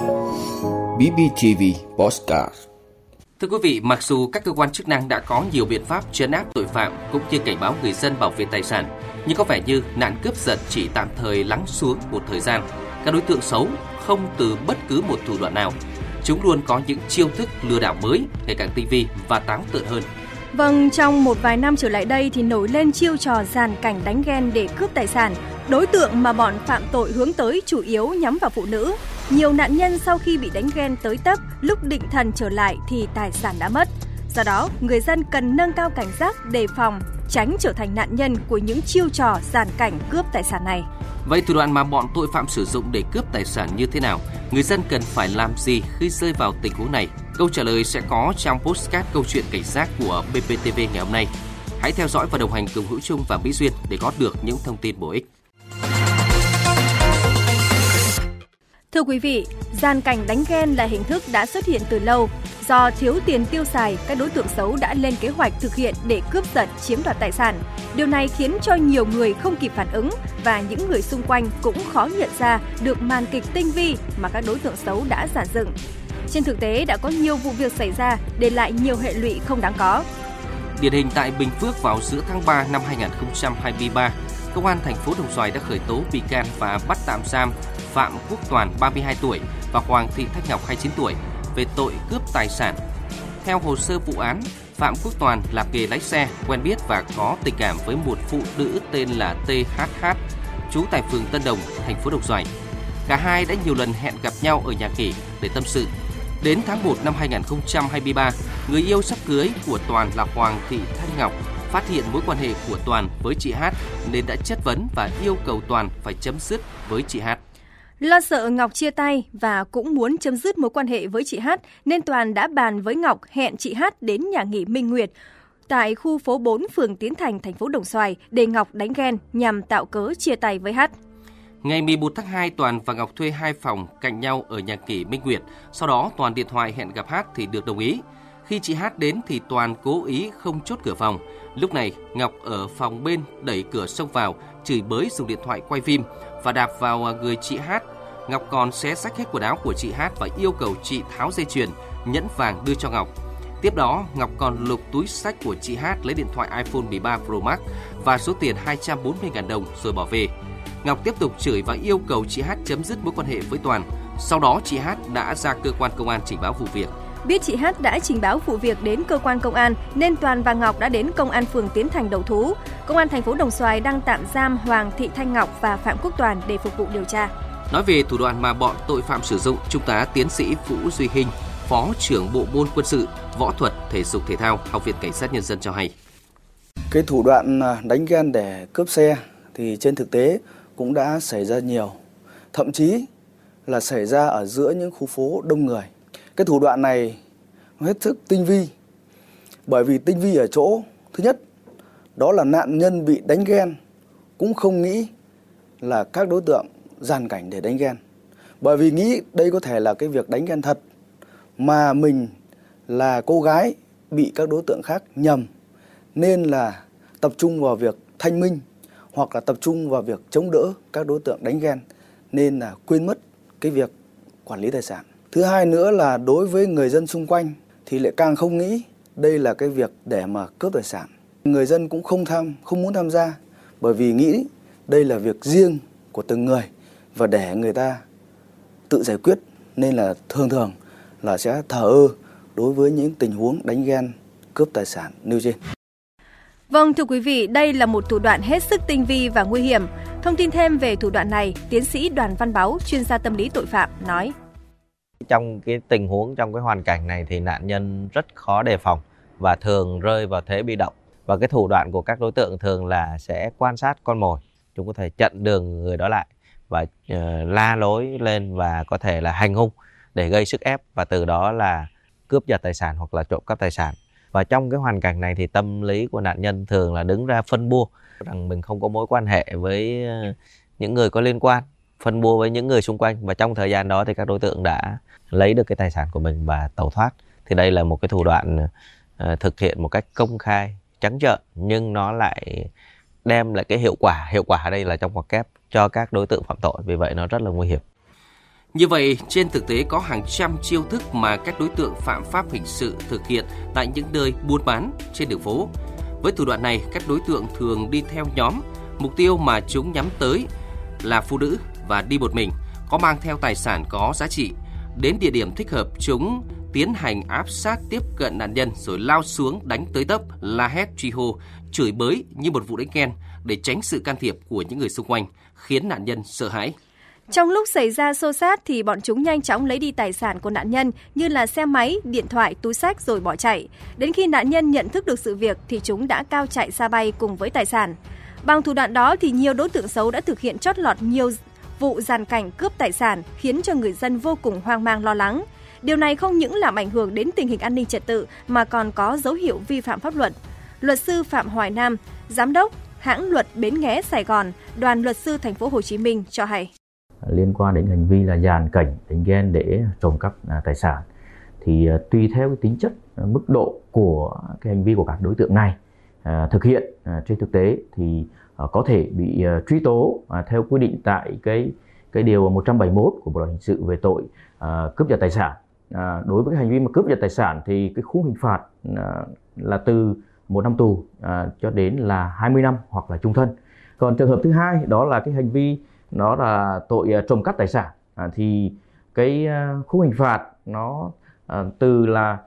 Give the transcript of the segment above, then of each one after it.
BBTV Postcard Thưa quý vị, mặc dù các cơ quan chức năng đã có nhiều biện pháp chấn áp tội phạm cũng như cảnh báo người dân bảo vệ tài sản, nhưng có vẻ như nạn cướp giật chỉ tạm thời lắng xuống một thời gian. Các đối tượng xấu không từ bất cứ một thủ đoạn nào. Chúng luôn có những chiêu thức lừa đảo mới, ngày càng tinh vi và táo tợn hơn. Vâng, trong một vài năm trở lại đây thì nổi lên chiêu trò giàn cảnh đánh ghen để cướp tài sản. Đối tượng mà bọn phạm tội hướng tới chủ yếu nhắm vào phụ nữ. Nhiều nạn nhân sau khi bị đánh ghen tới tấp, lúc định thần trở lại thì tài sản đã mất. Do đó, người dân cần nâng cao cảnh giác đề phòng, tránh trở thành nạn nhân của những chiêu trò giàn cảnh cướp tài sản này. Vậy thủ đoạn mà bọn tội phạm sử dụng để cướp tài sản như thế nào? Người dân cần phải làm gì khi rơi vào tình huống này? Câu trả lời sẽ có trong postcard câu chuyện cảnh giác của BPTV ngày hôm nay. Hãy theo dõi và đồng hành cùng Hữu Trung và Mỹ Duyên để có được những thông tin bổ ích. Thưa quý vị, gian cảnh đánh ghen là hình thức đã xuất hiện từ lâu. Do thiếu tiền tiêu xài, các đối tượng xấu đã lên kế hoạch thực hiện để cướp giật, chiếm đoạt tài sản. Điều này khiến cho nhiều người không kịp phản ứng và những người xung quanh cũng khó nhận ra được màn kịch tinh vi mà các đối tượng xấu đã giản dựng. Trên thực tế đã có nhiều vụ việc xảy ra để lại nhiều hệ lụy không đáng có. Điển hình tại Bình Phước vào giữa tháng 3 năm 2023, Công an thành phố Đồng Xoài đã khởi tố bị can và bắt tạm giam Phạm Quốc Toàn 32 tuổi và Hoàng Thị Thanh Ngọc 29 tuổi về tội cướp tài sản. Theo hồ sơ vụ án, Phạm Quốc Toàn làm nghề lái xe, quen biết và có tình cảm với một phụ nữ tên là THH, trú tại phường Tân Đồng, thành phố Đồng Xoài. Cả hai đã nhiều lần hẹn gặp nhau ở nhà nghỉ để tâm sự. Đến tháng 1 năm 2023, người yêu sắp cưới của Toàn là Hoàng Thị Thanh Ngọc phát hiện mối quan hệ của Toàn với chị Hát nên đã chất vấn và yêu cầu Toàn phải chấm dứt với chị Hát. Lo sợ Ngọc chia tay và cũng muốn chấm dứt mối quan hệ với chị Hát nên Toàn đã bàn với Ngọc hẹn chị Hát đến nhà nghỉ Minh Nguyệt tại khu phố 4 phường Tiến Thành, thành phố Đồng Xoài để Ngọc đánh ghen nhằm tạo cớ chia tay với Hát. Ngày 11 tháng 2, Toàn và Ngọc thuê hai phòng cạnh nhau ở nhà nghỉ Minh Nguyệt. Sau đó, Toàn điện thoại hẹn gặp Hát thì được đồng ý. Khi chị Hát đến thì Toàn cố ý không chốt cửa phòng. Lúc này, Ngọc ở phòng bên đẩy cửa xông vào, chửi bới dùng điện thoại quay phim và đạp vào à, người chị Hát. Ngọc còn xé sách hết quần áo của chị Hát và yêu cầu chị tháo dây chuyền, nhẫn vàng đưa cho Ngọc. Tiếp đó, Ngọc còn lục túi sách của chị Hát lấy điện thoại iPhone 13 Pro Max và số tiền 240.000 đồng rồi bỏ về. Ngọc tiếp tục chửi và yêu cầu chị Hát chấm dứt mối quan hệ với Toàn. Sau đó, chị Hát đã ra cơ quan công an trình báo vụ việc. Biết chị Hát đã trình báo vụ việc đến cơ quan công an nên Toàn và Ngọc đã đến công an phường Tiến Thành đầu thú. Công an thành phố Đồng Xoài đang tạm giam Hoàng Thị Thanh Ngọc và Phạm Quốc Toàn để phục vụ điều tra. Nói về thủ đoạn mà bọn tội phạm sử dụng, Trung tá tiến sĩ Vũ Duy Hinh, Phó trưởng Bộ môn quân sự, võ thuật, thể dục thể thao, Học viện Cảnh sát Nhân dân cho hay. Cái thủ đoạn à, đánh ghen để cướp xe thì trên thực tế cũng đã xảy ra nhiều. Thậm chí là xảy ra ở giữa những khu phố đông người. Cái thủ đoạn này hết sức tinh vi. Bởi vì tinh vi ở chỗ, thứ nhất, đó là nạn nhân bị đánh ghen, cũng không nghĩ là các đối tượng giàn cảnh để đánh ghen. Bởi vì nghĩ đây có thể là cái việc đánh ghen thật, mà mình là cô gái bị các đối tượng khác nhầm, nên là tập trung vào việc thanh minh hoặc là tập trung vào việc chống đỡ các đối tượng đánh ghen, nên là quên mất cái việc quản lý tài sản. Thứ hai nữa là đối với người dân xung quanh thì lại càng không nghĩ đây là cái việc để mà cướp tài sản. Người dân cũng không tham, không muốn tham gia bởi vì nghĩ đây là việc riêng của từng người và để người ta tự giải quyết nên là thường thường là sẽ thờ ơ đối với những tình huống đánh ghen cướp tài sản nêu trên. Vâng thưa quý vị, đây là một thủ đoạn hết sức tinh vi và nguy hiểm. Thông tin thêm về thủ đoạn này, tiến sĩ Đoàn Văn Báu, chuyên gia tâm lý tội phạm nói: trong cái tình huống trong cái hoàn cảnh này thì nạn nhân rất khó đề phòng và thường rơi vào thế bị động. Và cái thủ đoạn của các đối tượng thường là sẽ quan sát con mồi, chúng có thể chặn đường người đó lại và uh, la lối lên và có thể là hành hung để gây sức ép và từ đó là cướp giật tài sản hoặc là trộm cắp tài sản. Và trong cái hoàn cảnh này thì tâm lý của nạn nhân thường là đứng ra phân bua rằng mình không có mối quan hệ với ờ, những người có liên quan phân bua với những người xung quanh và trong thời gian đó thì các đối tượng đã lấy được cái tài sản của mình và tẩu thoát. Thì đây là một cái thủ đoạn uh, thực hiện một cách công khai trắng trợn nhưng nó lại đem lại cái hiệu quả. Hiệu quả ở đây là trong ngoặc kép cho các đối tượng phạm tội vì vậy nó rất là nguy hiểm. Như vậy, trên thực tế có hàng trăm chiêu thức mà các đối tượng phạm pháp hình sự thực hiện tại những nơi buôn bán trên đường phố. Với thủ đoạn này, các đối tượng thường đi theo nhóm, mục tiêu mà chúng nhắm tới là phụ nữ và đi một mình, có mang theo tài sản có giá trị. Đến địa điểm thích hợp, chúng tiến hành áp sát tiếp cận nạn nhân rồi lao xuống đánh tới tấp, la hét truy hô, chửi bới như một vụ đánh ghen để tránh sự can thiệp của những người xung quanh, khiến nạn nhân sợ hãi. Trong lúc xảy ra xô xát thì bọn chúng nhanh chóng lấy đi tài sản của nạn nhân như là xe máy, điện thoại, túi sách rồi bỏ chạy. Đến khi nạn nhân nhận thức được sự việc thì chúng đã cao chạy xa bay cùng với tài sản. Bằng thủ đoạn đó thì nhiều đối tượng xấu đã thực hiện chót lọt nhiều vụ giàn cảnh cướp tài sản khiến cho người dân vô cùng hoang mang lo lắng. Điều này không những làm ảnh hưởng đến tình hình an ninh trật tự mà còn có dấu hiệu vi phạm pháp luật. Luật sư Phạm Hoài Nam, giám đốc hãng luật Bến Nghé Sài Gòn, đoàn luật sư thành phố Hồ Chí Minh cho hay liên quan đến hành vi là dàn cảnh đánh ghen để trộm cắp à, tài sản thì à, tùy theo cái tính chất à, mức độ của cái hành vi của các đối tượng này thực hiện trên thực tế thì Ờ, có thể bị ờ, truy tố à, theo quy định tại cái cái điều 171 của bộ luật hình sự về tội ờ, cướp giật tài sản. Đối với cái hành vi mà cướp giật tài sản thì cái khung hình phạt là từ một năm tù cho đến là 20 năm hoặc là trung thân. Còn trường hợp thứ hai đó là cái hành vi nó là tội trộm cắp tài sản. À, thì cái khung hình phạt nó từ là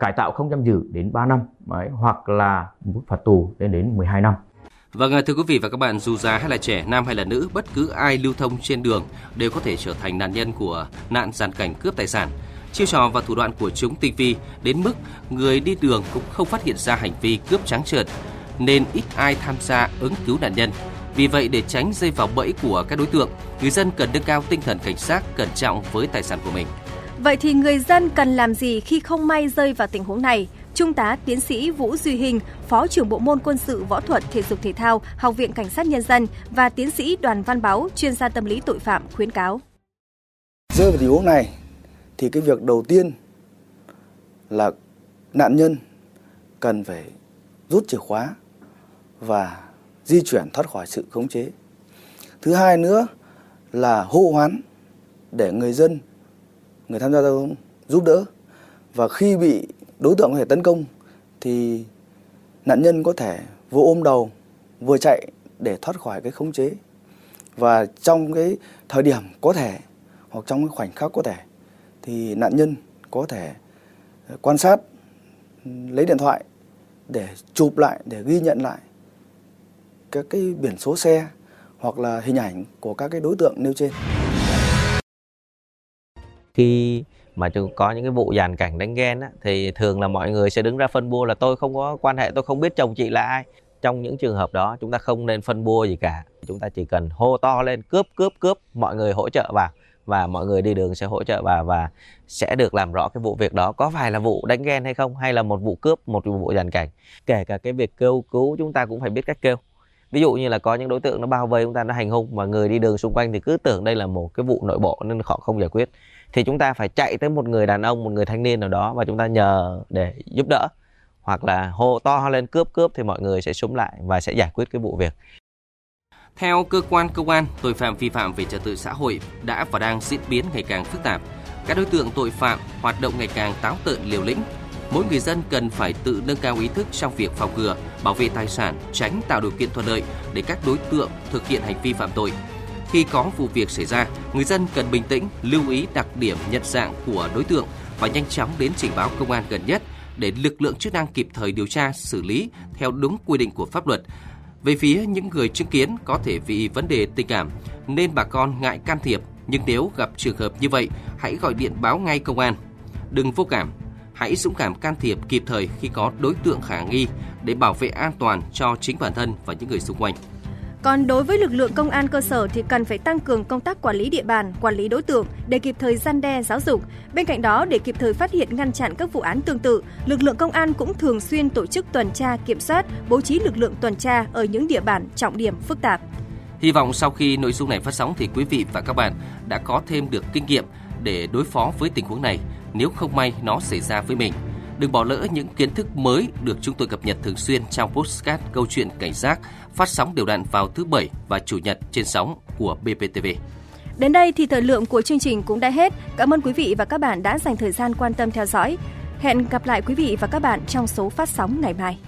cải tạo không giam giữ đến 3 năm đấy, hoặc là mức phạt tù lên đến 12 năm. Vâng, à, thưa quý vị và các bạn, dù già hay là trẻ, nam hay là nữ, bất cứ ai lưu thông trên đường đều có thể trở thành nạn nhân của nạn giàn cảnh cướp tài sản. Chiêu trò và thủ đoạn của chúng tinh vi đến mức người đi đường cũng không phát hiện ra hành vi cướp trắng trợn, nên ít ai tham gia ứng cứu nạn nhân. Vì vậy để tránh rơi vào bẫy của các đối tượng, người dân cần nâng cao tinh thần cảnh giác, cẩn trọng với tài sản của mình. Vậy thì người dân cần làm gì khi không may rơi vào tình huống này? Trung tá tiến sĩ Vũ Duy Hình, Phó trưởng Bộ môn Quân sự Võ thuật Thể dục Thể thao, Học viện Cảnh sát Nhân dân và tiến sĩ Đoàn Văn Báo, chuyên gia tâm lý tội phạm khuyến cáo. Rơi vào tình huống này thì cái việc đầu tiên là nạn nhân cần phải rút chìa khóa và di chuyển thoát khỏi sự khống chế. Thứ hai nữa là hô hoán để người dân, người tham gia giao thông giúp đỡ. Và khi bị đối tượng có thể tấn công thì nạn nhân có thể vừa ôm đầu, vừa chạy để thoát khỏi cái khống chế. Và trong cái thời điểm có thể hoặc trong cái khoảnh khắc có thể thì nạn nhân có thể ờ, quan sát ừ, lấy điện thoại để chụp lại, để ghi nhận lại các cái biển số xe hoặc là hình ảnh của các cái đối tượng nêu trên. Khi mà có những cái vụ dàn cảnh đánh ghen á, thì thường là mọi người sẽ đứng ra phân bua là tôi không có quan hệ, tôi không biết chồng chị là ai. Trong những trường hợp đó chúng ta không nên phân bua gì cả. Chúng ta chỉ cần hô to lên cướp cướp cướp, mọi người hỗ trợ vào và mọi người đi đường sẽ hỗ trợ và và sẽ được làm rõ cái vụ việc đó có phải là vụ đánh ghen hay không hay là một vụ cướp, một vụ dàn cảnh. Kể cả cái việc kêu cứu chúng ta cũng phải biết cách kêu ví dụ như là có những đối tượng nó bao vây chúng ta nó hành hung mà người đi đường xung quanh thì cứ tưởng đây là một cái vụ nội bộ nên họ không giải quyết thì chúng ta phải chạy tới một người đàn ông một người thanh niên nào đó và chúng ta nhờ để giúp đỡ hoặc là hô to lên cướp cướp thì mọi người sẽ súng lại và sẽ giải quyết cái vụ việc theo cơ quan công an, tội phạm vi phạm về trật tự xã hội đã và đang diễn biến ngày càng phức tạp. Các đối tượng tội phạm hoạt động ngày càng táo tợn liều lĩnh, mỗi người dân cần phải tự nâng cao ý thức trong việc phòng ngừa, bảo vệ tài sản, tránh tạo điều kiện thuận lợi để các đối tượng thực hiện hành vi phạm tội. Khi có vụ việc xảy ra, người dân cần bình tĩnh, lưu ý đặc điểm nhận dạng của đối tượng và nhanh chóng đến trình báo công an gần nhất để lực lượng chức năng kịp thời điều tra, xử lý theo đúng quy định của pháp luật. Về phía những người chứng kiến có thể vì vấn đề tình cảm nên bà con ngại can thiệp, nhưng nếu gặp trường hợp như vậy, hãy gọi điện báo ngay công an. Đừng vô cảm, hãy dũng cảm can thiệp kịp thời khi có đối tượng khả nghi để bảo vệ an toàn cho chính bản thân và những người xung quanh. Còn đối với lực lượng công an cơ sở thì cần phải tăng cường công tác quản lý địa bàn, quản lý đối tượng để kịp thời gian đe giáo dục. Bên cạnh đó, để kịp thời phát hiện ngăn chặn các vụ án tương tự, lực lượng công an cũng thường xuyên tổ chức tuần tra kiểm soát, bố trí lực lượng tuần tra ở những địa bàn trọng điểm phức tạp. Hy vọng sau khi nội dung này phát sóng thì quý vị và các bạn đã có thêm được kinh nghiệm để đối phó với tình huống này nếu không may nó xảy ra với mình. Đừng bỏ lỡ những kiến thức mới được chúng tôi cập nhật thường xuyên trong postcard câu chuyện cảnh giác, phát sóng đều đặn vào thứ bảy và chủ nhật trên sóng của BPTV. Đến đây thì thời lượng của chương trình cũng đã hết. Cảm ơn quý vị và các bạn đã dành thời gian quan tâm theo dõi. Hẹn gặp lại quý vị và các bạn trong số phát sóng ngày mai.